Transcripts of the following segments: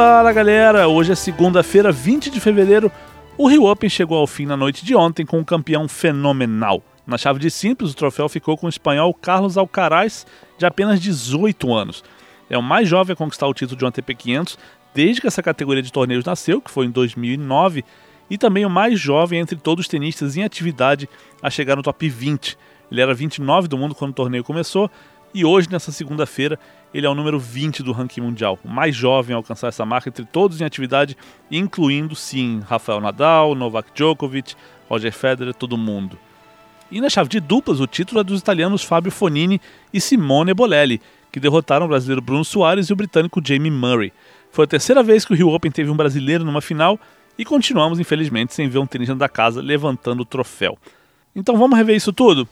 Fala galera, hoje é segunda-feira, 20 de fevereiro. O Rio Open chegou ao fim na noite de ontem com um campeão fenomenal. Na chave de simples, o troféu ficou com o espanhol Carlos Alcaraz, de apenas 18 anos. É o mais jovem a conquistar o título de um ATP 500 desde que essa categoria de torneios nasceu, que foi em 2009, e também o mais jovem entre todos os tenistas em atividade a chegar no top 20. Ele era 29 do mundo quando o torneio começou e hoje, nessa segunda-feira, ele é o número 20 do ranking mundial, o mais jovem a alcançar essa marca entre todos em atividade, incluindo, sim, Rafael Nadal, Novak Djokovic, Roger Federer, todo mundo. E na chave de duplas, o título é dos italianos Fábio Fonini e Simone Bolelli, que derrotaram o brasileiro Bruno Soares e o britânico Jamie Murray. Foi a terceira vez que o Rio Open teve um brasileiro numa final e continuamos, infelizmente, sem ver um tenista da casa levantando o troféu. Então vamos rever isso tudo?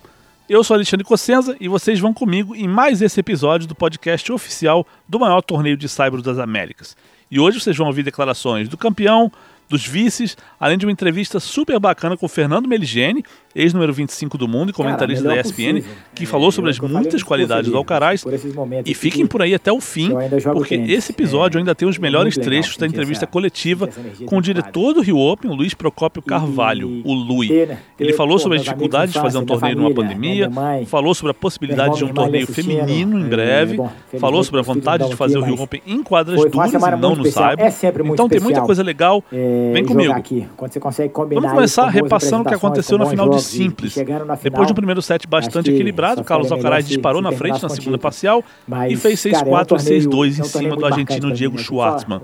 Eu sou Alexandre Cossenza e vocês vão comigo em mais esse episódio do podcast oficial do maior torneio de Saibro das Américas. E hoje vocês vão ouvir declarações do campeão, dos vices, além de uma entrevista super bacana com o Fernando Meligeni, ex-número 25 do mundo e comentarista Cara, da ESPN, possível. que é, falou sobre as muitas qualidades do Alcaraz. E fiquem por aí até o fim, porque esse episódio é, ainda tem os melhores trechos da entrevista essa, coletiva com o diretor do Rio Open, o Luiz Procópio Carvalho, e, o Lui. Né? Ele falou sobre as dificuldades de fazer um torneio numa pandemia, falou sobre a possibilidade de um torneio feminino em breve, falou sobre a vontade de fazer o Rio Open em quadras duras e não no Cyber. Então tem muita coisa legal. É, Vem comigo. Vamos começar repassando o que aconteceu na final de simples. Depois de um primeiro set bastante equilibrado, Carlos Alcaraz disparou na frente na segunda parcial e fez 6-4 e 6-2 em cima do argentino Diego Schwartzman.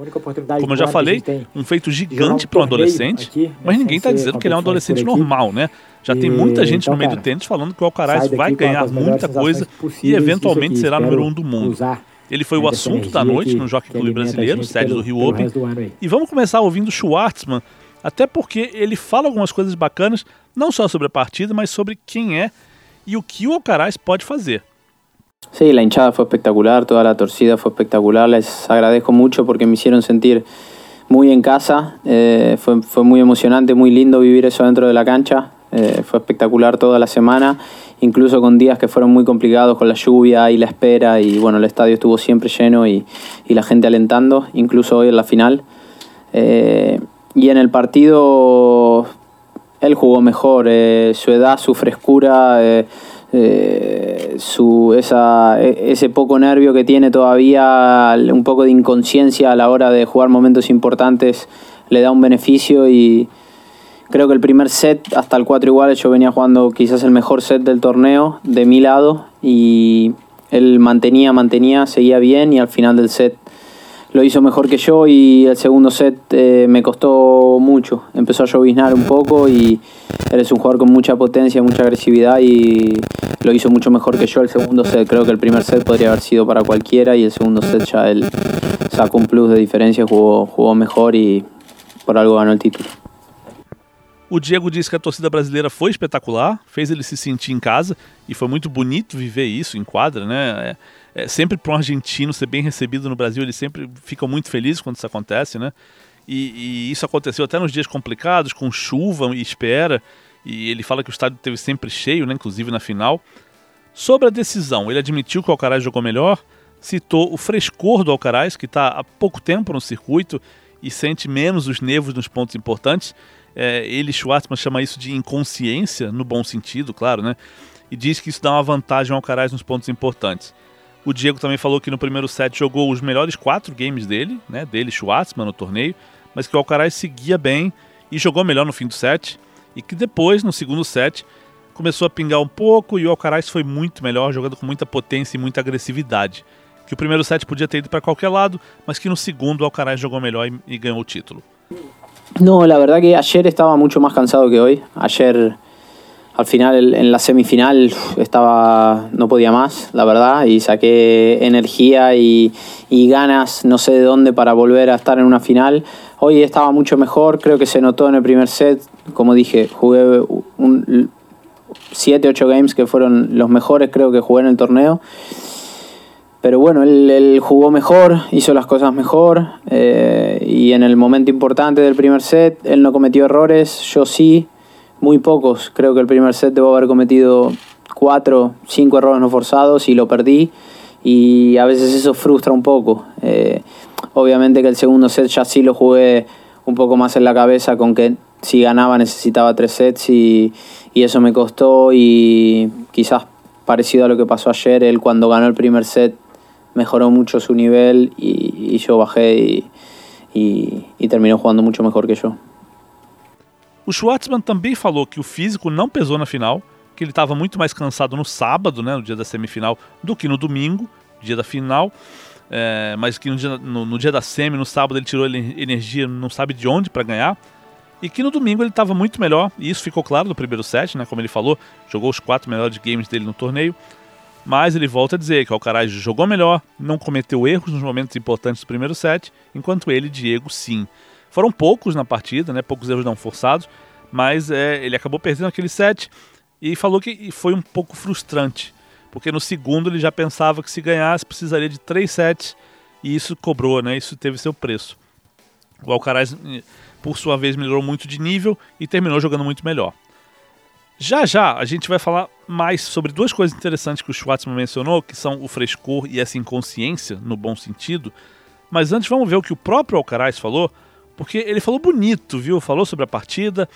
Como eu já falei, um feito gigante para um adolescente, mas ninguém está dizendo que ele é um adolescente normal, né? Já tem muita gente no então, meio do tênis falando que o Alcaraz vai ganhar muita coisa e eventualmente será número um do mundo. Ele foi o assunto da noite no Jockey Clube Brasileiro, sede do Rio Open. E vamos começar ouvindo Schwartzman, até porque ele fala algumas coisas bacanas, não só sobre a partida, mas sobre quem é y o que o Alcaraz puede hacer. Sí, la hinchada fue espectacular, toda la torcida fue espectacular, les agradezco mucho porque me hicieron sentir muy en casa, eh, fue, muy emocionante, muy lindo vivir eso dentro de la cancha, eh, fue espectacular toda la semana, incluso con días que fueron muy complicados con la lluvia y la espera y bueno, el estadio estuvo siempre lleno y, y la gente alentando, incluso hoy en la final. Eh, y en el partido él jugó mejor, eh, su edad, su frescura, eh, eh, su, esa, e, ese poco nervio que tiene todavía, un poco de inconsciencia a la hora de jugar momentos importantes, le da un beneficio y creo que el primer set, hasta el 4 iguales, yo venía jugando quizás el mejor set del torneo de mi lado y él mantenía, mantenía, seguía bien y al final del set lo hizo mejor que yo y el segundo set eh, me costó mucho. Empezó a lloviznar un poco y él es un jugador con mucha potencia, mucha agresividad y lo hizo mucho mejor que yo el segundo set. Creo que el primer set podría haber sido para cualquiera y el segundo set ya él sacó un plus de diferencia, jugó, mejor y por algo ganó el título. O Diego disse que a torcida brasileira foi espetacular, fez ele se sentir em casa e foi muito bonito viver isso em quadra, né? É, sempre para um argentino ser bem recebido no Brasil, eles sempre ficam muito felizes quando isso acontece, né? E, e, isso aconteceu até nos dias complicados, com chuva e espera. E ele fala que o estádio teve sempre cheio, né, inclusive na final. Sobre a decisão, ele admitiu que o Alcaraz jogou melhor, citou o frescor do Alcaraz, que está há pouco tempo no circuito e sente menos os nervos nos pontos importantes. É, ele, Schwartzman, chama isso de inconsciência, no bom sentido, claro, né? E diz que isso dá uma vantagem ao Alcaraz nos pontos importantes. O Diego também falou que no primeiro set jogou os melhores quatro games dele, né? Dele, Schwartzman no torneio, mas que o Alcaraz seguia bem e jogou melhor no fim do set. E que depois, no segundo set, começou a pingar um pouco e o Alcaraz foi muito melhor, jogando com muita potência e muita agressividade. Que o primeiro set podia ter ido para qualquer lado, mas que no segundo o Alcaraz jogou melhor e, e ganhou o título. No, la verdad que ayer estaba mucho más cansado que hoy. Ayer al final en la semifinal estaba no podía más, la verdad, y saqué energía y, ganas, no sé de dónde, para volver a estar en una final. Hoy estaba mucho mejor, creo que se notó en el primer set, como dije, jugué 7, 8 games que fueron los mejores creo que jugué en el torneo. Pero bueno, él, jugó mejor, hizo las cosas mejor eh, y en el momento importante del primer set él no cometió errores, yo sí, muy pocos. Creo que el primer set debo haber cometido cuatro, cinco errores no forzados y lo perdí. y a veces eso frustra un poco. Eh, obviamente que el segundo set ya sí lo jugué un poco más en la cabeza con que si ganaba necesitaba tres sets y, eso me costó y quizás parecido a lo que pasó ayer, él cuando ganó el primer set mejoró mucho su nivel y, yo bajé y, y, terminou jogando muito melhor que eu. O Schwartzman também falou que o físico não pesou na final, que ele estava muito mais cansado no sábado, né, no dia da semifinal, do que no domingo, dia da final. É, mas que no dia, no, no dia, da semi, no sábado, ele tirou energia não sabe de onde para ganhar. E que no domingo ele estava muito melhor, e isso ficou claro no primeiro set, né, como ele falou, jogou os quatro melhores games dele no torneio. Mas ele volta a dizer que o Alcaraz jogou melhor, não cometeu erros nos momentos importantes do primeiro set, enquanto ele, Diego, sim. Foram poucos na partida, né, poucos erros não forçados, mas é, ele acabou perdendo aquele set e falou que foi um pouco frustrante, porque no segundo ele já pensava que se ganhasse precisaria de três sets e isso cobrou, né, isso teve seu preço. O Alcaraz, por sua vez, melhorou muito de nível e terminou jogando muito melhor. Já já a gente vai falar mais sobre duas coisas interessantes que o Schwartzman mencionou, que são o frescor e essa inconsciência, no bom sentido. Mas antes vamos ver o que o próprio Alcaraz falou, porque ele falou bonito, viu? Falou sobre a partida,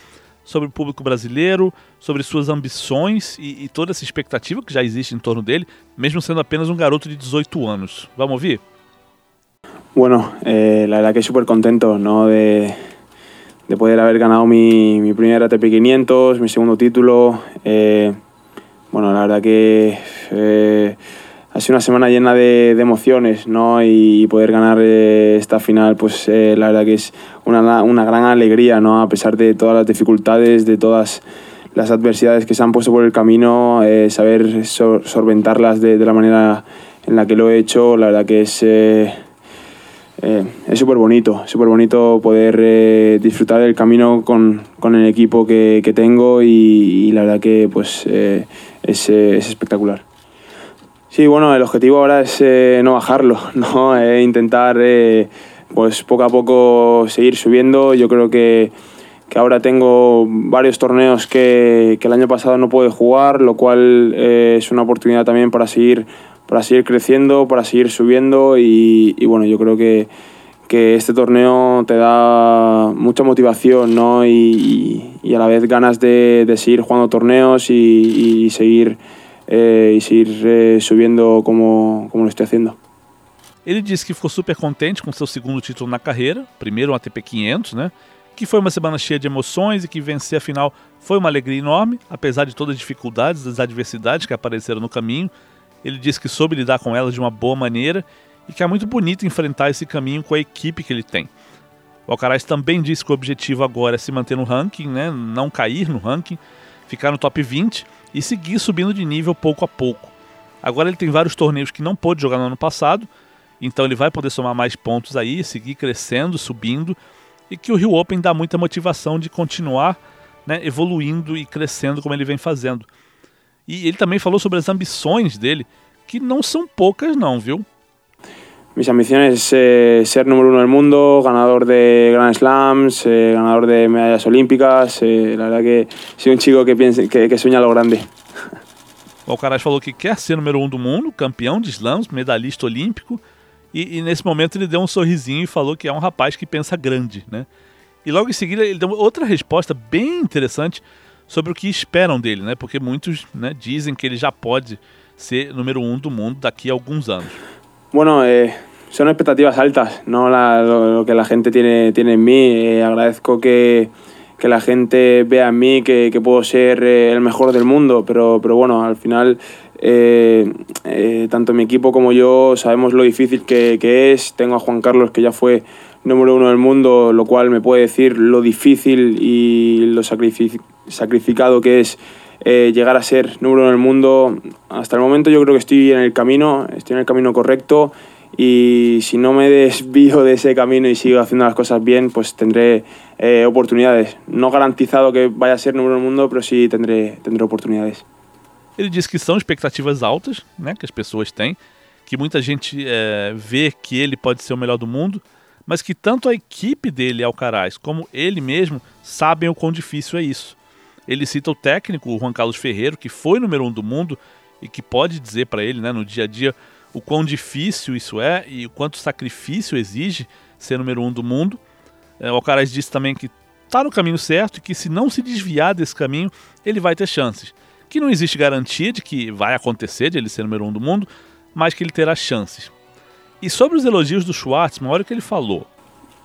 sobre o público brasileiro, sobre suas ambições e, e toda essa expectativa que já existe em torno dele, mesmo sendo apenas um garoto de 18 anos. Vamos ouvir? Bueno, eh, la verdad que súper contento, ¿no? De, de poder haber ganado mi, mi primer ATP 500, mi segundo título. Eh, bueno, la verdad que eh, ha sido una semana llena de, emociones, ¿no? Y, poder ganar eh, esta final, pues la verdad que es una, una, gran alegría, ¿no? A pesar de todas las dificultades, de todas las adversidades que se han puesto por el camino, saber solventarlas de, de, la manera en la que lo he hecho, la verdad que es eh, es súper bonito, súper bonito poder eh, disfrutar del camino con, con el equipo que, que tengo y, y, la verdad que pues eh, es, es, espectacular. Sí, bueno, el objetivo ahora es no bajarlo, ¿no? intentar pues poco a poco seguir subiendo. Yo creo que, que ahora tengo varios torneos que, que, el año pasado no pude jugar, lo cual es una oportunidad también para seguir para seguir creciendo, para seguir subiendo y, y bueno, yo creo que, que, este torneo te da mucha motivación ¿no? y, y a la vez ganas de, de seguir jugando torneos y, seguir, eh, y seguir eh, como, como lo estoy haciendo. Ele disse que ficou super contente com seu segundo título na carreira, primeiro um ATP 500, né? Que foi uma semana cheia de emoções e que vencer a final foi uma alegria enorme, apesar de todas as dificuldades, das adversidades que apareceram no caminho. Ele disse que soube lidar com elas de uma boa maneira e que é muito bonito enfrentar esse caminho com a equipe que ele tem. O Alcaraz também disse que o objetivo agora é se manter no ranking, né? não cair no ranking, ficar no top 20 e seguir subindo de nível pouco a pouco. Agora ele tem vários torneios que não pôde jogar no ano passado, então ele vai poder somar mais pontos aí, seguir crescendo, subindo, e que o Rio Open dá muita motivação de continuar né, evoluindo e crescendo como ele vem fazendo. E ele também falou sobre as ambições dele, que não são poucas não, viu? Mis ambiciones es eh, ser número uno del mundo, ganador de Grand Slams, eh, ganador de medallas olímpicas. Eh, la verdad que soy un chico que, piensa, que, que sueña lo grande. O Alcaraz falou que quer ser número um do mundo, campeão de slams, medalhista olímpico. E, e, nesse momento ele deu um sorrisinho e falou que é um rapaz que pensa grande, né? E logo em seguida ele deu outra resposta bem interessante sobre o que esperam dele, né? Porque muitos né, dizem que ele já pode ser número um do mundo daqui a alguns anos. Bueno, eh, son expectativas altas, ¿no? La, lo, lo, que la gente tiene, tiene en mí. Eh, agradezco que, que, la gente vea en mí que, que puedo ser eh, el mejor del mundo, pero, pero bueno, al final eh, eh, tanto mi equipo como yo sabemos lo difícil que, que, es. Tengo a Juan Carlos que ya fue número uno del mundo, lo cual me puede decir lo difícil y lo sacrificado que es eh, llegar a ser número uno del mundo. Hasta el momento yo creo que estoy en el camino, estoy en el camino correcto y si no me desvío de ese camino y sigo haciendo las cosas bien, pues tendré eh, oportunidades. No garantizado que vaya a ser número uno mundo, pero sí tendré, tendré oportunidades. Ele diz que são expectativas altas, né, que as pessoas têm, que muita gente é, vê que ele pode ser o melhor do mundo, mas que tanto a equipe dele, Alcaraz, como ele mesmo, sabem o quão difícil é isso. Ele cita o técnico, o Juan Carlos Ferreiro, que foi número um do mundo e que pode dizer para ele, né, no dia a dia, o quão difícil isso é e o quanto sacrifício exige ser número um do mundo. É, o Alcaraz disse também que está no caminho certo e que se não se desviar desse caminho, ele vai ter chances. Que não existe garantia de que vai acontecer de ele ser número um do mundo, mas que ele terá chances. E sobre os elogios do Schwartzman, olha o que ele falou.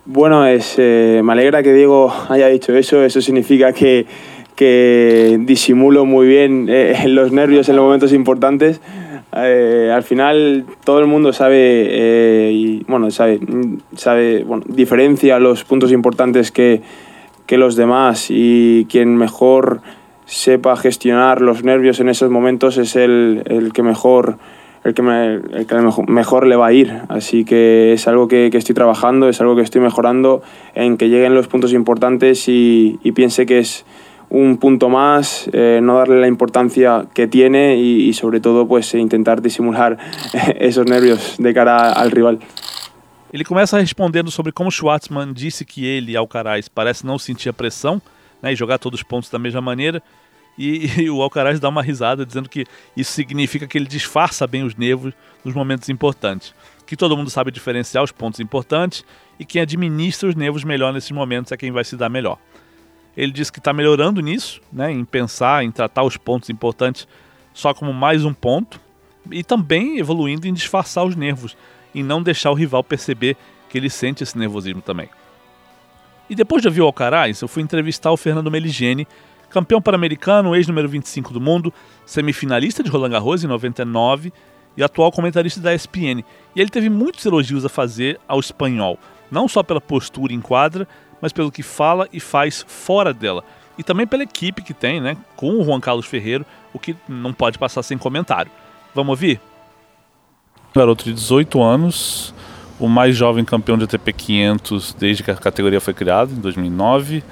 Bueno, es, eh, me alegra que Diego haya dicho eso. Eso significa que, que disimulo muy bien eh, los nervios en los momentos importantes. Eh, al final todo el mundo sabe eh, y bueno sabe sabe bueno, diferencia los puntos importantes que, que los demás y quien mejor sepa gestionar los nervios en esos momentos es el, el que mejor el que, el que mejor, mejor, le va a ir. Así que es algo que, que, estoy trabajando, es algo que estoy mejorando en que lleguen los puntos importantes y piense que es un punto más, eh, no darle la importancia que tiene y, y, sobre todo pues intentar disimular esos nervios de cara al rival. Ele começa respondendo sobre como Schwartzman disse que ele, Alcaraz, parece não sentir a pressão né, e jogar todos os pontos da mesma maneira. E, e, o Alcaraz dá uma risada dizendo que isso significa que ele disfarça bem os nervos nos momentos importantes. Que todo mundo sabe diferenciar os pontos importantes e quem administra os nervos melhor nesses momentos é quem vai se dar melhor. Ele diz que está melhorando nisso, né, em pensar, em tratar os pontos importantes só como mais um ponto e também evoluindo em disfarçar os nervos e não deixar o rival perceber que ele sente esse nervosismo também. E depois de ouvir o Alcaraz, eu fui entrevistar o Fernando Meligeni, campeão pan-americano, ex-número 25 do mundo, semifinalista de Roland Garros em 99 e atual comentarista da ESPN. E ele teve muitos elogios a fazer ao espanhol, não só pela postura em quadra, mas pelo que fala e faz fora dela. E também pela equipe que tem, né, com o Juan Carlos Ferreiro, o que não pode passar sem comentário. Vamos ouvir? Garoto de 18 anos, o mais jovem campeão de ATP 500 desde que a categoria foi criada, em 2009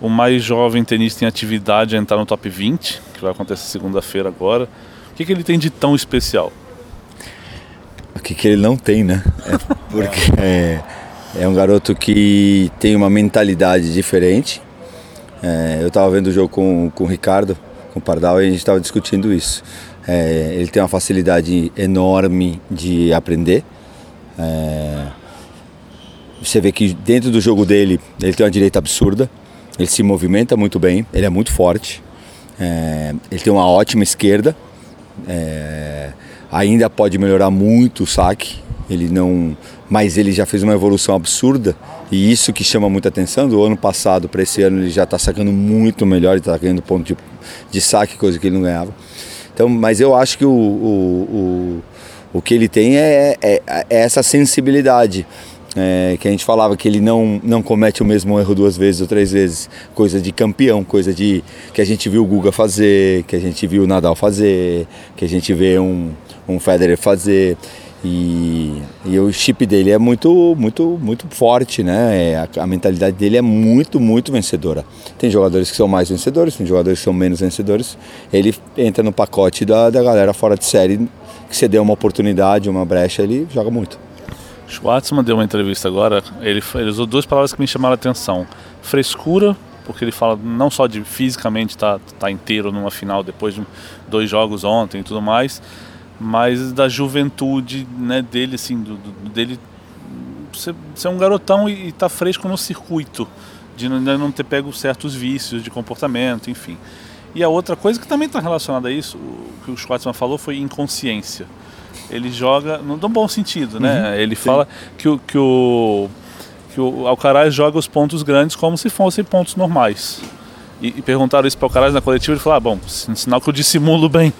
o mais jovem tenista em atividade a entrar no top 20, que vai acontecer segunda-feira agora. O que, que ele tem de tão especial? O que, que ele não tem, né? É porque é, é um garoto que tem uma mentalidade diferente. É, eu estava vendo o jogo com, com o Ricardo, com o Pardal, e a gente estava discutindo isso. É, ele tem uma facilidade enorme de aprender. É, você vê que dentro do jogo dele, ele tem uma direita absurda. Ele se movimenta muito bem, ele é muito forte, é, ele tem uma ótima esquerda, é, ainda pode melhorar muito o saque, ele não, mas ele já fez uma evolução absurda e isso que chama muita atenção. Do ano passado para esse ano ele já está sacando muito melhor, está ganhando ponto de, de saque, coisa que ele não ganhava. Então, mas eu acho que o, o, o, o que ele tem é, é, é essa sensibilidade é, que a gente falava que ele não, não comete o mesmo erro duas vezes ou três vezes, coisa de campeão, coisa de que a gente viu o Guga fazer, que a gente viu o Nadal fazer, que a gente vê um, um Federer fazer. E, e o chip dele é muito, muito, muito forte, né? É, a, a, mentalidade dele é muito, muito vencedora. Tem jogadores que são mais vencedores, tem jogadores que são menos vencedores. Ele entra no pacote da, da galera fora de série, que você deu uma oportunidade, uma brecha, ele joga muito. Schwartzman deu uma entrevista agora, ele, ele usou duas palavras que me chamaram a atenção. Frescura, porque ele fala não só de fisicamente estar tá, tá inteiro numa final depois de dois jogos ontem e tudo mais, mas da juventude né, dele, assim, do, do dele ser, ser, um garotão e estar tá fresco no circuito, de não, não ter pego certos vícios de comportamento, enfim. E a outra coisa que também está relacionada a isso, o que o Schwartzman falou foi inconsciência ele joga no, no bom sentido, né? Uhum, ele sim. fala que o, que, o, que o Alcaraz joga os pontos grandes como se fossem pontos normais. E, e perguntaram isso para o Alcaraz na coletiva, ele falou, ah, bom, sinal que eu dissimulo bem.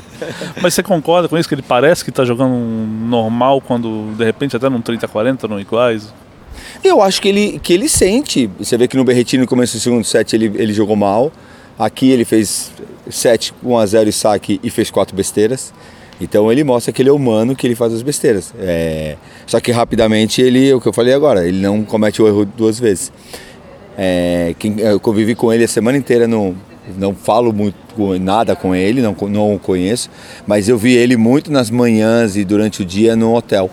Mas você concorda com isso, que ele parece que está jogando normal quando, de repente, até num 30-40, não iguais? Eu acho que ele, que ele sente. Você vê que no Berretino, no começo do segundo set, ele, ele jogou mal. Aqui ele fez 7, 1 a 0 e saque e fez quatro besteiras. Então ele mostra que ele é humano, que ele faz as besteiras. É... Só que rapidamente ele, o que eu falei agora, ele não comete o erro duas vezes. É... Quem, eu convivi com ele a semana inteira, não, não falo muito nada com ele, não, não o conheço, mas eu vi ele muito nas manhãs e durante o dia no hotel.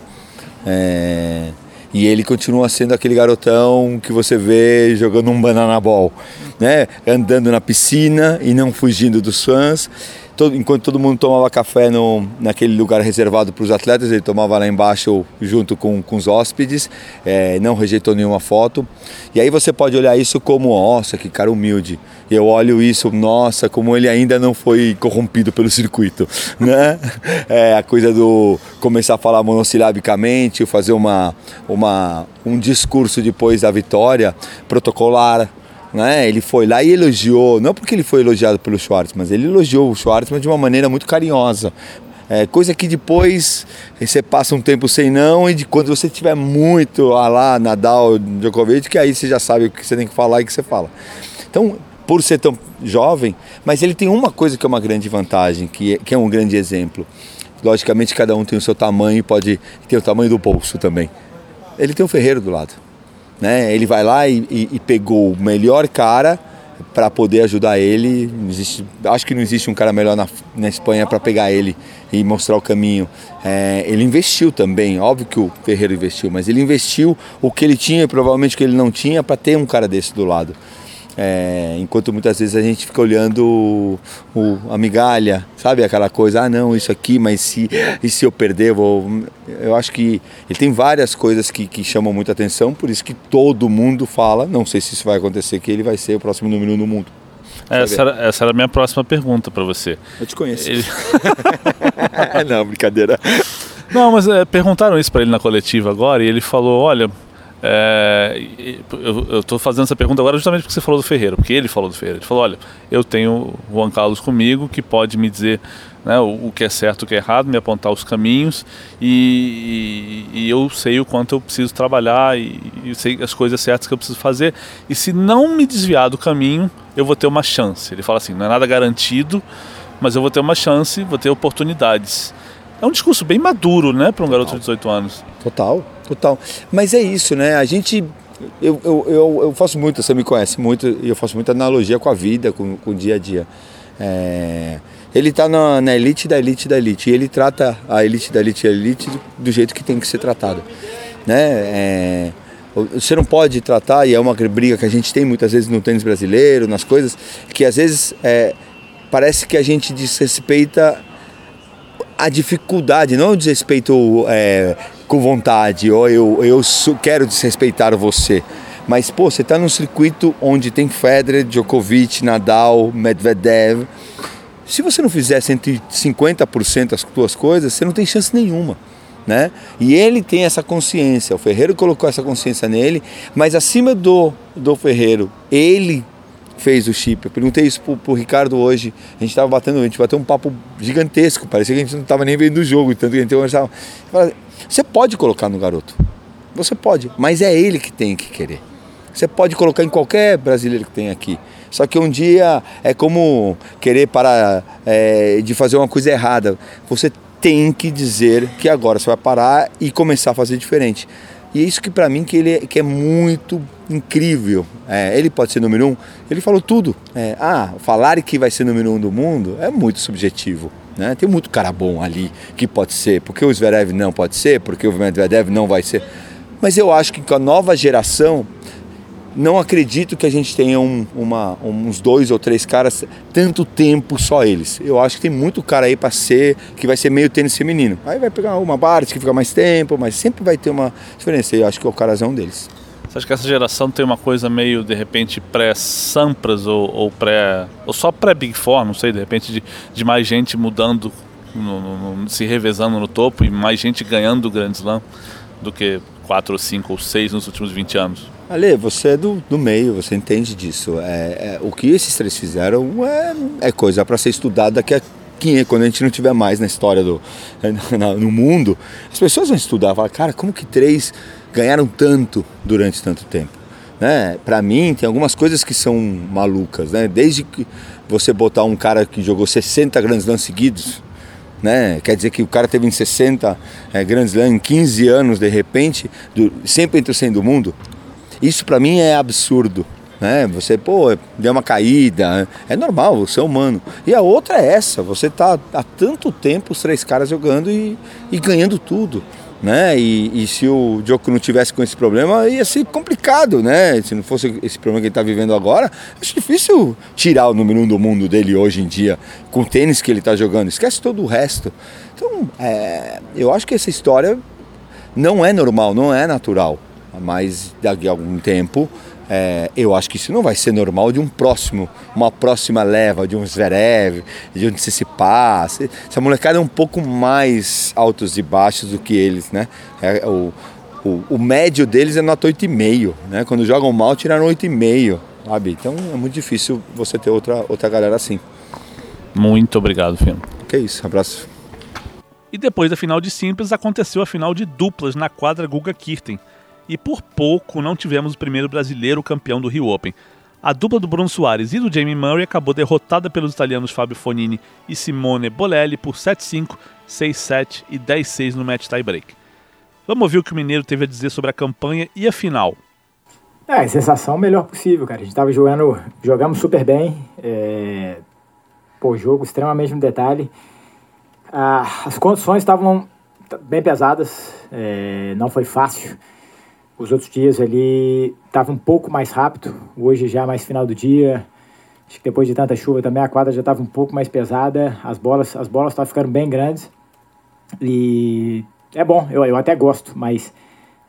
É... E ele continua sendo aquele garotão que você vê jogando um banana ball, né? Andando na piscina e não fugindo dos fãs todo, enquanto todo mundo tomava café no, naquele lugar reservado para os atletas, ele tomava lá embaixo junto com, com os hóspedes, é, não rejeitou nenhuma foto. E aí você pode olhar isso como, nossa, que cara humilde. Eu olho isso, nossa, como ele ainda não foi corrompido pelo circuito, né? É, a coisa do começar a falar monossilabicamente, fazer uma, uma, um discurso depois da vitória, protocolar, né? Ele foi lá e elogiou, não porque ele foi elogiado pelo Schwartz, mas ele elogiou o Schwartz de uma maneira muito carinhosa. É, coisa que depois você passa um tempo sem não e de quando você tiver muito ah lá Nadal, Djokovic, que aí você já sabe o que você tem que falar e que você fala. Então, por ser tão jovem, mas ele tem uma coisa que é uma grande vantagem, que é, que é um grande exemplo. Logicamente, cada um tem o seu tamanho e pode ter o tamanho do bolso também. Ele tem o Ferreiro do lado. Né? Ele vai lá e, e, e pegou o melhor cara para poder ajudar ele. Existe, acho que não existe um cara melhor na, na Espanha para pegar ele e mostrar o caminho. É, ele investiu também, óbvio que o Ferreiro investiu, mas ele investiu o que ele tinha e provavelmente o que ele não tinha para ter um cara desse do lado. É, enquanto muitas vezes a gente fica olhando o, o, a migalha, sabe? Aquela coisa, ah não, isso aqui, mas se, e se eu perder, eu vou. Eu acho que ele tem várias coisas que, que chamam muita atenção, por isso que todo mundo fala, não sei se isso vai acontecer, que ele vai ser o próximo número um do mundo. Essa era, essa era a minha próxima pergunta para você. Eu te conheço. Ele... não, brincadeira. Não, mas é, perguntaram isso para ele na coletiva agora e ele falou: olha, é, eu estou fazendo essa pergunta agora justamente porque você falou do Ferreira, porque ele falou do Ferreira. Ele falou: olha, eu tenho o Juan Carlos comigo que pode me dizer né, o, o, que é certo, o que é errado, me apontar os caminhos e, e, e eu sei o quanto eu preciso trabalhar e, e sei as coisas certas que eu preciso fazer. E se não me desviar do caminho, eu vou ter uma chance. Ele fala assim: não é nada garantido, mas eu vou ter uma chance, vou ter oportunidades. É um discurso bem maduro, né, para um garoto de 18 anos. Total, total. Mas é isso, né? A gente. Eu, eu, eu, eu faço muito, você me conhece muito, e eu faço muita analogia com a vida, com, com o dia a dia. É, ele está na, na, elite da elite da elite, e ele trata a elite da elite da elite do, jeito que tem que ser tratado. Né? É, você não pode tratar, e é uma briga que a gente tem muitas vezes no tênis brasileiro, nas coisas, que às vezes é, parece que a gente desrespeita a dificuldade, não o desrespeito é, com vontade, ou eu, eu quero desrespeitar você. Mas, pô, você está num circuito onde tem Federer, Djokovic, Nadal, Medvedev. Se você não fizer 150% das suas coisas, você não tem chance nenhuma. Né? E ele tem essa consciência, o Ferreiro colocou essa consciência nele, mas acima do, do Ferreiro, ele fez o chip. Eu perguntei isso pro, pro Ricardo hoje. A gente estava batendo, a gente bateu um papo gigantesco. Parecia que a gente não estava nem vendo o jogo, tanto que a gente conversava. Você pode colocar no garoto. Você pode, mas é ele que tem que querer. Você pode colocar em qualquer brasileiro que tem aqui. Só que um dia é como querer parar é, de fazer uma coisa errada. Você tem que dizer que agora você vai parar e começar a fazer diferente. E é isso que para mim que ele é, que é muito incrível. É, ele pode ser número um. Ele falou tudo. É, ah, falar que vai ser número um do mundo é muito subjetivo. Né? Tem muito cara bom ali que pode ser. Porque o Zverev não pode ser, porque o Medvedev não vai ser. Mas eu acho que com a nova geração não acredito que a gente tenha um, uma, uns dois ou três caras tanto tempo só eles. Eu acho que tem muito cara aí para ser que vai ser meio tênis feminino. Aí vai pegar uma Bart que fica mais tempo, mas sempre vai ter uma diferença. Eu acho que o Caras é um deles. Você acha que essa geração tem uma coisa meio de repente pré-Sampras ou, ou, pré ou só pré-Big Four, não sei, de repente de, de mais gente mudando, no, no, se revezando no topo e mais gente ganhando o Grand Slam do que quatro ou cinco ou seis nos últimos 20 anos? Ale, você é do, do meio, você entende disso. É, é o que esses três fizeram é, é coisa para ser estudada daqui a 500, quando a gente não tiver mais na história do no mundo, as pessoas vão estudar, falar, cara, como que três ganharam tanto durante tanto tempo? Né? Para mim, tem algumas coisas que são malucas, né? Desde que você botar um cara que jogou 60 Grand Slams seguidos, né? Quer dizer que o cara teve em 60 é, Grand Slams em 15 anos, de repente, do, sempre entre o 100 do mundo. Isso para mim é absurdo. Né? Você, pô, deu uma caída, é normal, você é humano. E a outra é essa, você tá há tanto tempo os três caras jogando e, e ganhando tudo. né? E, e, se o Djoko não tivesse com esse problema, ia ser complicado, né? Se não fosse esse problema que ele está vivendo agora, acho difícil tirar o número um do mundo dele hoje em dia, com o tênis que ele está jogando. Esquece todo o resto. Então, é, eu acho que essa história não é normal, não é natural. Mas daqui a algum tempo é, eu acho que isso não vai ser normal de um próximo, uma próxima leva, de um Zverev, de um Tsitsipas. Essa molecada é um pouco mais altos e baixos do que eles, né? É, o, o, o, médio deles é nota 8,5, né? Quando jogam mal, tiraram 8,5, sabe? Então é muito difícil você ter outra, outra galera assim. Muito obrigado, Fino. Que isso, abraço. E depois da final de simples, aconteceu a final de duplas na quadra Guga Kirten e por pouco não tivemos o primeiro brasileiro campeão do Rio Open. A dupla do Bruno Soares e do Jamie Murray acabou derrotada pelos italianos Fabio Fonini e Simone Bolelli por 7-5, 6-7 e 10-6 no match tie-break. Vamos ouvir o que o Mineiro teve a dizer sobre a campanha e a final. É, a sensação melhor possível, cara. A gente estava jogando, jogamos super bem. É... Pô, jogo extremamente no detalhe. Ah, as condições estavam bem pesadas, é... não foi fácil. Os outros dias ali estava um pouco mais rápido, hoje já mais final do dia. Acho que depois de tanta chuva também a quadra já estava um pouco mais pesada, as bolas as bolas estavam ficando bem grandes. E é bom, eu, eu até gosto, mas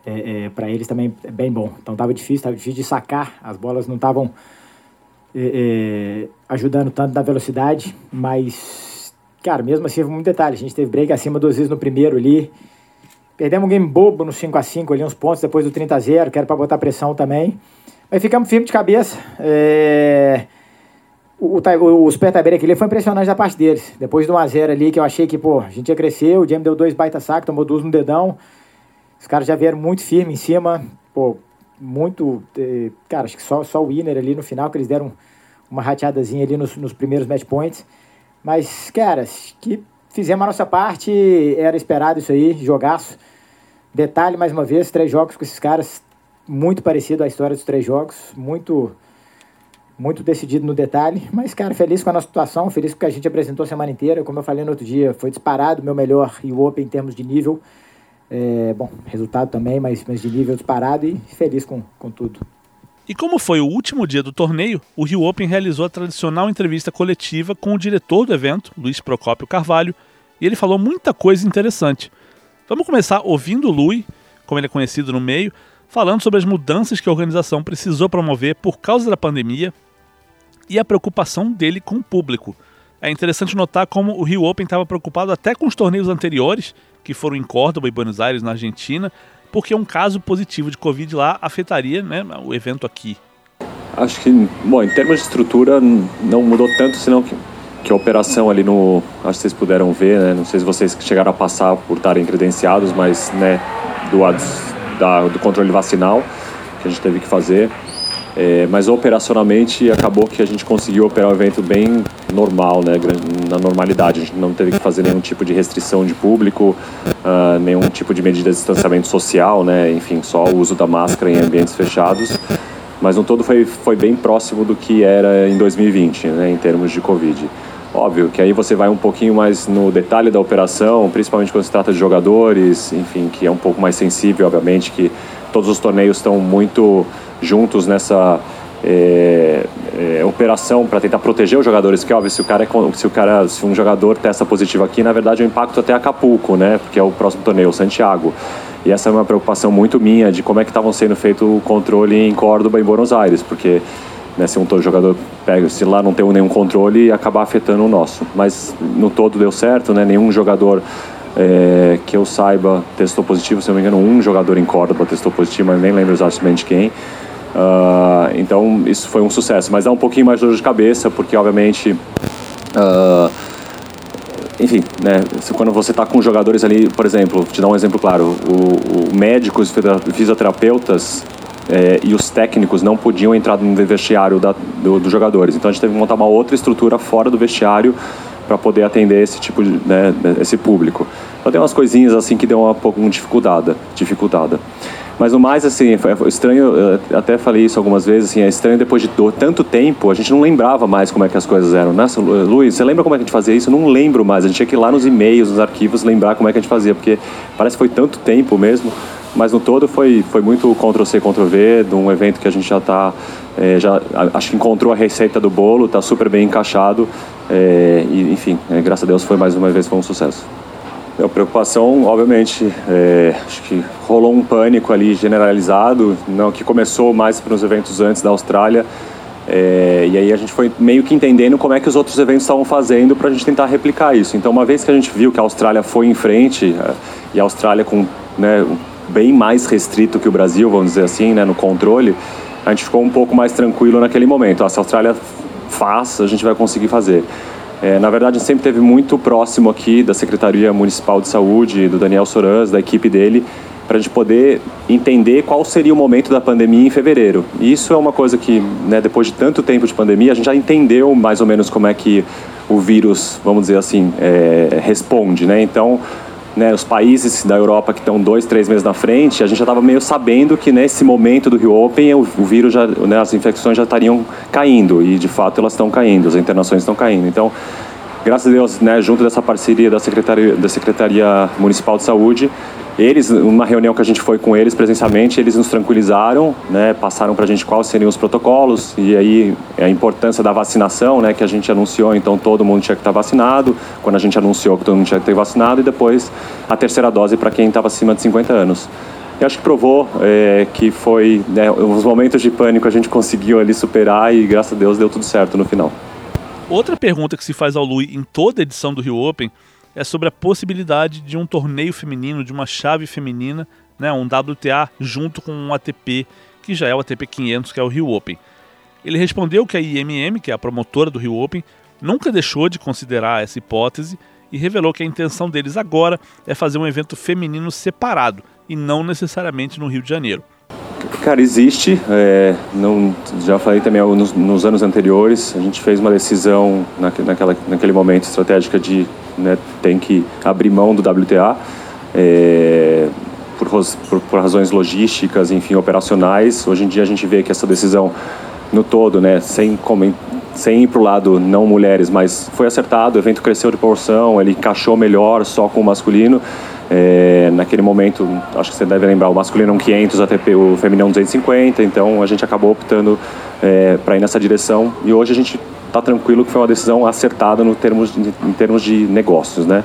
é, é, para eles também é bem bom. Então estava difícil, estava difícil de sacar, as bolas não estavam é, é, ajudando tanto na velocidade, mas, cara, mesmo assim, muito detalhe. A gente teve break acima duas vezes no primeiro ali. Perdemos um game bobo no 5x5 ali, uns pontos depois do 30x0, que era para botar pressão também. Mas ficamos firmes de cabeça. É... O, o, o Super Tiebreak ali foi impressionante da parte deles. Depois do 1x0 ali, que eu achei que, pô, a gente ia crescer, o Jamie deu dois baita sacos, tomou duas no dedão. Os caras já vieram muito firme em cima, pô, muito. Eh, cara, acho que só, só o winner ali no final, que eles deram uma rateadazinha ali nos, nos primeiros match points. Mas, cara, que fizemos a nossa parte, era esperado isso aí, jogaço. Detalhe, mais uma vez, três jogos com esses caras, muito parecido à história dos três jogos, muito muito decidido no detalhe, mas, cara, feliz com a nossa situação, feliz com o que a gente apresentou a semana inteira, como eu falei no outro dia, foi disparado o meu melhor e o Open em termos de nível, é, bom, resultado também, mas, mas de nível disparado e feliz com, com tudo. E como foi o último dia do torneio, o Rio Open realizou a tradicional entrevista coletiva com o diretor do evento, Luiz Procópio Carvalho, e ele falou muita coisa interessante. Vamos começar ouvindo o Lui, como ele é conhecido no meio, falando sobre as mudanças que a organização precisou promover por causa da pandemia e a preocupação dele com o público. É interessante notar como o Rio Open estava preocupado até com os torneios anteriores, que foram em Córdoba e Buenos Aires, na Argentina, porque um caso positivo de Covid lá afetaria né, o evento aqui. Acho que, bom, em termos de estrutura, não mudou tanto, senão que que a operação ali no. Acho que vocês puderam ver, né? Não sei se vocês chegaram a passar por estarem credenciados, mas, né, do, da, do controle vacinal que a gente teve que fazer. É, mas operacionalmente acabou que a gente conseguiu operar o evento bem normal, né, na normalidade. A gente não teve que fazer nenhum tipo de restrição de público, uh, nenhum tipo de medida de distanciamento social, né, enfim, só o uso da máscara em ambientes fechados. Mas no todo foi, foi bem próximo do que era em 2020, né, em termos de Covid. Óbvio que aí você vai um pouquinho mais no detalhe da operação, principalmente quando se trata de jogadores, enfim, que é um pouco mais sensível, obviamente, que todos os torneios estão muito juntos nessa é, é, operação para tentar proteger os jogadores, que óbvio, se o cara é, se o cara, se um jogador testa positivo aqui, na verdade o impacto até Acapulco, né? Porque é o próximo torneio, Santiago. E essa é uma preocupação muito minha de como é que estavam sendo feito o controle em Córdoba e Buenos Aires, porque né, se um jogador pega, se lá não tem nenhum controle, acabar afetando o nosso. Mas no todo deu certo, né? Nenhum jogador é, que eu saiba testou positivo, se não me engano, um jogador em Córdoba testou positivo, mas nem lembro exatamente quem. Uh, então isso foi um sucesso, mas dá um pouquinho mais dor de cabeça, porque obviamente. Uh, enfim, né, quando você está com jogadores ali, por exemplo, te dar um exemplo claro, o, o médicos, fisioterapeutas é, e os técnicos não podiam entrar no vestiário da, do, dos jogadores. Então a gente teve que montar uma outra estrutura fora do vestiário para poder atender esse tipo de, né, esse público. Então tem umas coisinhas assim que deu uma pouco dificuldade, dificultada. Mas o mais, assim, é estranho, eu até falei isso algumas vezes, assim, é estranho depois de tanto tempo, a gente não lembrava mais como é que as coisas eram, né? Luiz, você lembra como é que a gente fazia isso? Eu não lembro mais, a gente tinha que ir lá nos e-mails, nos arquivos, lembrar como é que a gente fazia, porque parece que foi tanto tempo mesmo, mas no todo foi, foi muito Ctrl-C, Ctrl-V, de um evento que a gente já está, é, já, acho que encontrou a receita do bolo, está super bem encaixado, é, e, enfim, é, graças a Deus foi mais uma vez foi um sucesso. A preocupação, obviamente, é, acho que rolou um pânico ali generalizado, não que começou mais para os eventos antes da Austrália. É, e aí a gente foi meio que entendendo como é que os outros eventos estavam fazendo para a gente tentar replicar isso. Então, uma vez que a gente viu que a Austrália foi em frente, é, e a Austrália com né, bem mais restrito que o Brasil, vamos dizer assim, né, no controle, a gente ficou um pouco mais tranquilo naquele momento. A Austrália faz, a gente vai conseguir fazer. É, na verdade, a gente sempre teve muito próximo aqui da Secretaria Municipal de Saúde, do Daniel Sorans, da equipe dele, para a gente poder entender qual seria o momento da pandemia em fevereiro. E isso é uma coisa que, né, depois de tanto tempo de pandemia, a gente já entendeu mais ou menos como é que o vírus, vamos dizer assim, é, responde, né? Então, né, os países da Europa que estão dois, três meses na frente, a gente já estava meio sabendo que nesse momento do Rio Open o, o vírus já, né, as infecções já estariam caindo e de fato elas estão caindo, as internações estão caindo. Então, graças a Deus, né, junto dessa parceria da Secretaria, da Secretaria Municipal de Saúde, eles, uma reunião que a gente foi com eles presencialmente, eles nos tranquilizaram, né, passaram para a gente quais seriam os protocolos e aí a importância da vacinação, né, que a gente anunciou, então todo mundo tinha que estar vacinado, quando a gente anunciou que todo mundo tinha que ter vacinado e depois a terceira dose para quem estava acima de 50 anos. Eu acho que provou é, que foi, né, os momentos de pânico a gente conseguiu ali superar e graças a Deus deu tudo certo no final. Outra pergunta que se faz ao Lui em toda edição do Rio Open é sobre a possibilidade de um torneio feminino, de uma chave feminina, né, um WTA junto com um ATP, que já é o ATP 500, que é o Rio Open. Ele respondeu que a IMM, que é a promotora do Rio Open, nunca deixou de considerar essa hipótese e revelou que a intenção deles agora é fazer um evento feminino separado e não necessariamente no Rio de Janeiro. Cara, existe. É, não, já falei também nos, nos, anos anteriores, a gente fez uma decisão naquela, naquele momento estratégica de né, tem que abrir mão do WTA é, por, por, por, razões logísticas, enfim, operacionais. Hoje em dia a gente vê que essa decisão no todo, né, sem, sem ir para o lado não mulheres, mas foi acertado, o evento cresceu de porção, ele encaixou melhor só com o masculino. É, naquele momento, acho que você deve lembrar, o masculino é um 500, ATP, o feminino é um 250, então a gente acabou optando é, para ir nessa direção e hoje a gente está tranquilo que foi uma decisão acertada no termos, em termos de negócios, né?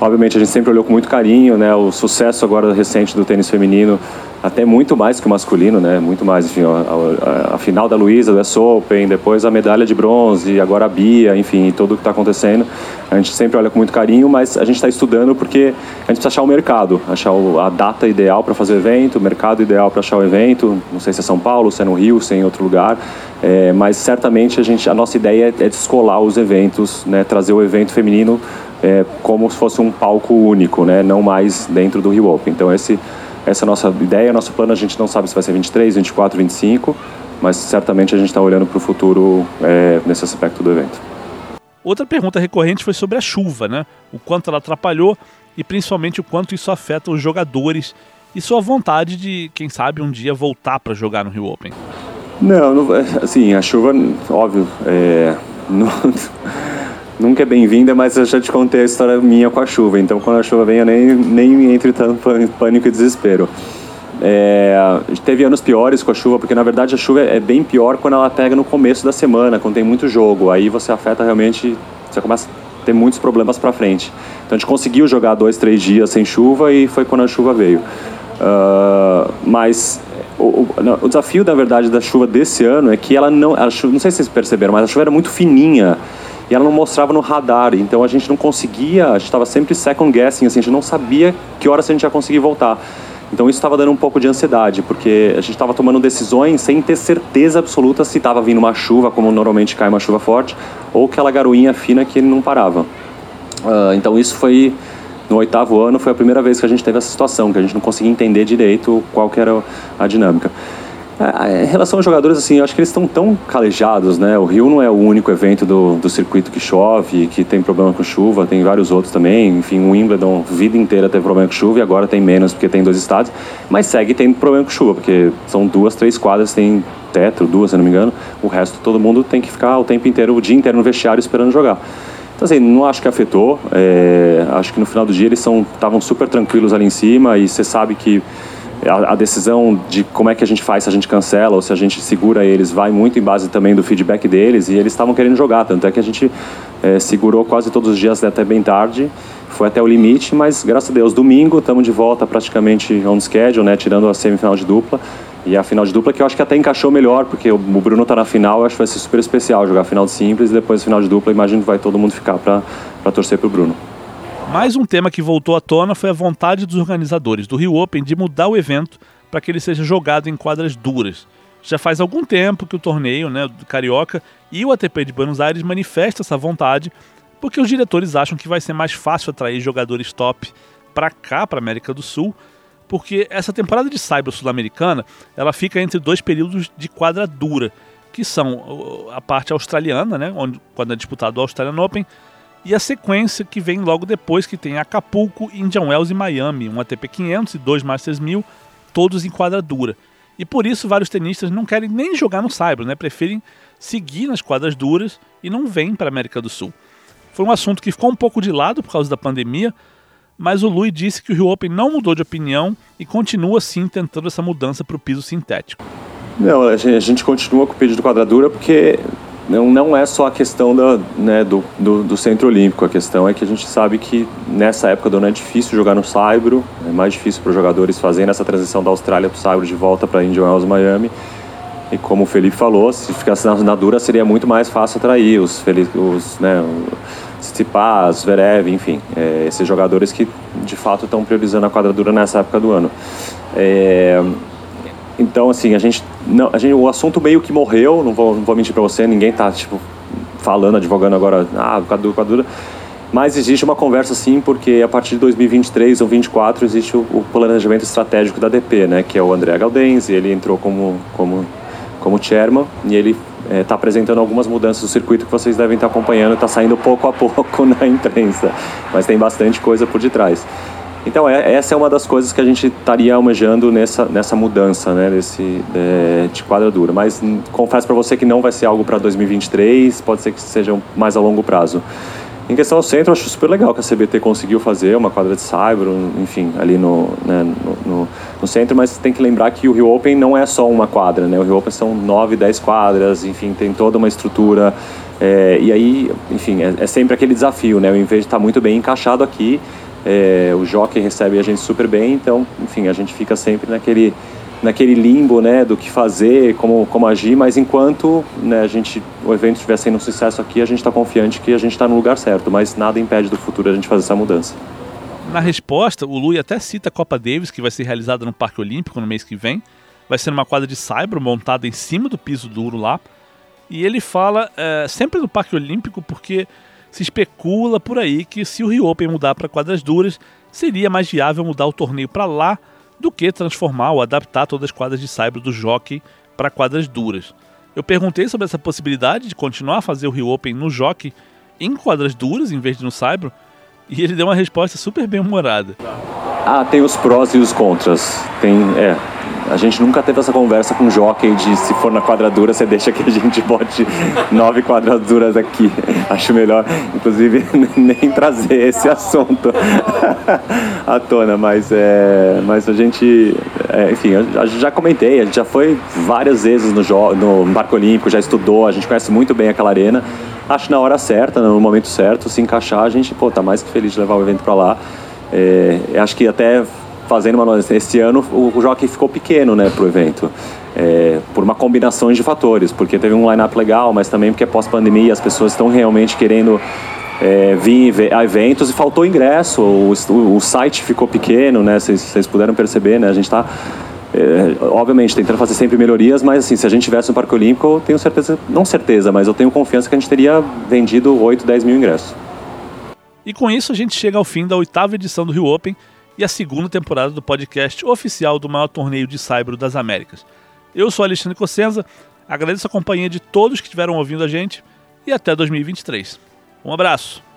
Obviamente a gente sempre olhou com muito carinho, né? O sucesso agora recente do tênis feminino até muito mais que o masculino, né? Muito mais, enfim, a, a, a final da Luísa, do US Open, depois a medalha de bronze, agora a Bia, enfim, tudo o que está acontecendo. A gente sempre olha com muito carinho, mas a gente está estudando porque a gente precisa achar o mercado, achar a data ideal para fazer o evento, o mercado ideal para achar o evento. Não sei se é São Paulo, se é no Rio, se é em outro lugar, é, mas certamente a gente, a nossa ideia é, é descolar os eventos, né? Trazer o evento feminino é, como se fosse um palco único, né? Não mais dentro do Rio Open. Então esse essa é a nossa ideia, nosso plano, a gente não sabe se vai ser 23, 24, 25, mas certamente a gente está olhando para o futuro é, nesse aspecto do evento. Outra pergunta recorrente foi sobre a chuva, né? O quanto ela atrapalhou e principalmente o quanto isso afeta os jogadores e sua vontade de, quem sabe, um dia voltar para jogar no Rio Open. Não, não assim, a chuva, óbvio, é, não, nunca é bem-vinda, mas eu já te contei a história minha com a chuva. Então, quando a chuva vem, eu nem, nem entre tanto pânico e desespero. É, teve anos piores com a chuva, porque na verdade a chuva é bem pior quando ela pega no começo da semana, quando tem muito jogo. Aí você afeta realmente, você começa a ter muitos problemas para frente. Então a gente conseguiu jogar dois, três dias sem chuva e foi quando a chuva veio. Uh, mas o, o, o, desafio, na verdade, da chuva desse ano é que ela não. A chuva, não sei se vocês perceberam, mas a chuva era muito fininha e ela não mostrava no radar, então a gente não conseguia, a gente estava sempre second guessing, assim, a gente não sabia que horas a gente ia conseguir voltar. Então isso estava dando um pouco de ansiedade, porque a gente estava tomando decisões sem ter certeza absoluta se estava vindo uma chuva, como normalmente cai uma chuva forte, ou aquela garoinha fina que não parava. Uh, então isso foi no oitavo ano foi a primeira vez que a gente teve essa situação, que a gente não conseguia entender direito qual que era a dinâmica. É, em relação aos jogadores, assim, eu acho que eles estão tão calejados, né? O Rio não é o único evento do, do circuito que chove, que tem problema com chuva, tem vários outros também. Enfim, o Wimbledon, vida inteira teve problema com chuva e agora tem menos porque tem dois estados. Mas segue tendo problema com chuva, porque são duas, três quadras, tem teto, duas, se não me engano. O resto, todo mundo tem que ficar o tempo inteiro, o dia inteiro no vestiário esperando jogar. Então, assim, não acho que afetou. É, acho que no final do dia eles estavam super tranquilos ali em cima e você sabe que a, decisão de como é que a gente faz, se a gente cancela ou se a gente segura eles, vai muito em base também do feedback deles e eles estavam querendo jogar, tanto é que a gente é, segurou quase todos os dias até bem tarde, foi até o limite, mas graças a Deus, domingo estamos de volta praticamente on schedule, né, tirando a semifinal de dupla. E a final de dupla que eu acho que até encaixou melhor, porque o Bruno está na final, eu acho que vai ser super especial jogar a final de simples e depois a final de dupla, imagino que vai todo mundo ficar para torcer para o Bruno. Mais um tema que voltou à tona foi a vontade dos organizadores do Rio Open de mudar o evento para que ele seja jogado em quadras duras. Já faz algum tempo que o torneio né, do Carioca e o ATP de Buenos Aires manifestam essa vontade, porque os diretores acham que vai ser mais fácil atrair jogadores top para cá, para América do Sul, porque essa temporada de Cyber Sul-Americana ela fica entre dois períodos de quadra dura, que são a parte australiana, né, onde, quando é disputado o Australian Open, e a sequência que vem logo depois, que tem Acapulco, Indian Wells e Miami, um ATP 500 e dois Masters 1000, todos em quadra dura. E por isso vários tenistas não querem nem jogar no Saibro, né? preferem seguir nas quadras duras e não vêm para a América do Sul. Foi um assunto que ficou um pouco de lado por causa da pandemia, mas o Lui disse que o Rio Open não mudou de opinião e continua sim tentando essa mudança para o piso sintético. Não, a gente, a gente continua com o pedido de quadradura porque não, não é só a questão da, né, do, do, do, Centro Olímpico, a questão é que a gente sabe que nessa época do ano é difícil jogar no Saibro, é mais difícil para os jogadores fazerem essa transição da Austrália para o Saibro de volta para Indian Wells, Miami. E como o Felipe falou, se ficasse na, na dura seria muito mais fácil atrair os, os né, Tsitsipas, Zverev, enfim, é, esses jogadores que de fato estão priorizando a quadradura nessa época do ano. É, então, assim, a gente, não, a gente, o assunto meio que morreu, não vou, não vou mentir para você, ninguém tá, tipo, falando, advogando agora, ah, quadra, quadra, mas existe uma conversa sim, porque a partir de 2023 ou 2024 existe o, o planejamento estratégico da DP, né, que é o André Galdense, ele entrou como, como, como chairman e ele está é, tá apresentando algumas mudanças do circuito que vocês devem estar acompanhando, está saindo pouco a pouco na imprensa, mas tem bastante coisa por detrás. Então, é, essa é uma das coisas que a gente estaria almejando nessa, nessa mudança né, desse, de, de quadradura. Mas hum, confesso para você que não vai ser algo para 2023, pode ser que seja mais a longo prazo. Em questão ao centro, eu acho super legal que a CBT conseguiu fazer uma quadra de cyber, enfim, ali no, né, no, no, no, centro, mas tem que lembrar que o Rio Open não é só uma quadra, né? O Rio Open são 9, 10 quadras, enfim, tem toda uma estrutura. É, e aí, enfim, é, é sempre aquele desafio, né? Ao invés de estar muito bem encaixado aqui, é, o jockey recebe a gente super bem, então, enfim, a gente fica sempre naquele, naquele limbo, né, do que fazer, como, como agir, mas enquanto né, a gente, o evento estiver sendo um sucesso aqui, a gente está confiante que a gente está no lugar certo, mas nada impede do futuro a gente fazer essa mudança. Na resposta, o Lui até cita a Copa Davis, que vai ser realizada no Parque Olímpico no mês que vem. Vai ser uma quadra de saibro montada em cima do piso duro lá. E ele fala é, sempre do Parque Olímpico porque se especula por aí que se o Rio Open mudar para quadras duras, seria mais viável mudar o torneio para lá do que transformar ou adaptar todas as quadras de saibro do jockey para quadras duras. Eu perguntei sobre essa possibilidade de continuar a fazer o Rio Open no jockey em quadras duras em vez de no saibro, e ele deu uma resposta super bem humorada. Ah, tem os prós e os contras. Tem, é, a gente nunca teve essa conversa com o jockey de se for na quadradura, você deixa que a gente bote nove quadraduras aqui. Acho melhor, inclusive, nem trazer esse assunto à tona, mas, é, mas a gente, é, enfim, eu já comentei, a gente já foi várias vezes no, no Barco Olímpico, já estudou, a gente conhece muito bem aquela arena. Acho na hora certa, no momento certo, se encaixar, a gente, pô, tá mais que feliz de levar o evento para lá. É, acho que até fazendo uma. Esse ano o, o jockey ficou pequeno né, para o evento. É, por uma combinação de fatores, porque teve um line-up legal, mas também porque pós-pandemia as pessoas estão realmente querendo é, vir a eventos e faltou ingresso, o, o, o site ficou pequeno, né? Vocês puderam perceber, né? A gente está é, obviamente tentando fazer sempre melhorias, mas assim, se a gente tivesse um Parque Olímpico, eu tenho certeza, não certeza, mas eu tenho confiança que a gente teria vendido 8, 10 mil ingressos. E com isso a gente chega ao fim da oitava edição do Rio Open, e a segunda temporada do podcast oficial do maior torneio de Saibro das Américas. Eu sou Alexandre Cossenza, agradeço a companhia de todos que estiveram ouvindo a gente e até 2023. Um abraço!